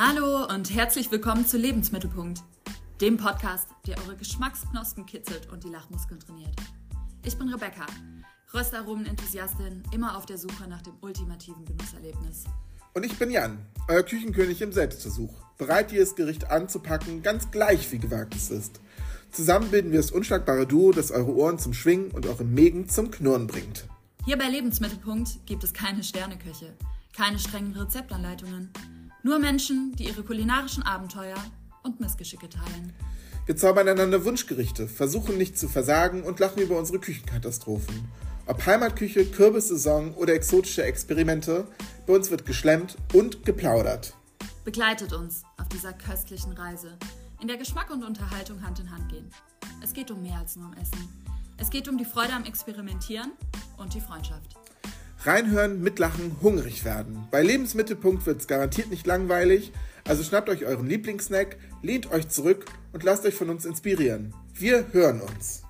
Hallo und herzlich willkommen zu Lebensmittelpunkt, dem Podcast, der eure Geschmacksknospen kitzelt und die Lachmuskeln trainiert. Ich bin Rebecca, Röstaromen-Enthusiastin, immer auf der Suche nach dem ultimativen Genusserlebnis. Und ich bin Jan, euer Küchenkönig im Selbstversuch, bereit, jedes Gericht anzupacken, ganz gleich wie gewagt es ist. Zusammen bilden wir das unschlagbare Duo, das eure Ohren zum Schwingen und eure Mägen zum Knurren bringt. Hier bei Lebensmittelpunkt gibt es keine Sterneköche, keine strengen Rezeptanleitungen, nur Menschen, die ihre kulinarischen Abenteuer und Missgeschicke teilen. Wir zaubern einander Wunschgerichte, versuchen nicht zu versagen und lachen über unsere Küchenkatastrophen. Ob Heimatküche, Kürbissaison oder exotische Experimente, bei uns wird geschlemmt und geplaudert. Begleitet uns auf dieser köstlichen Reise, in der Geschmack und Unterhaltung Hand in Hand gehen. Es geht um mehr als nur um Essen. Es geht um die Freude am Experimentieren und die Freundschaft. Reinhören, mitlachen, hungrig werden. Bei Lebensmittelpunkt wird es garantiert nicht langweilig, also schnappt euch euren Lieblingssnack, lehnt euch zurück und lasst euch von uns inspirieren. Wir hören uns.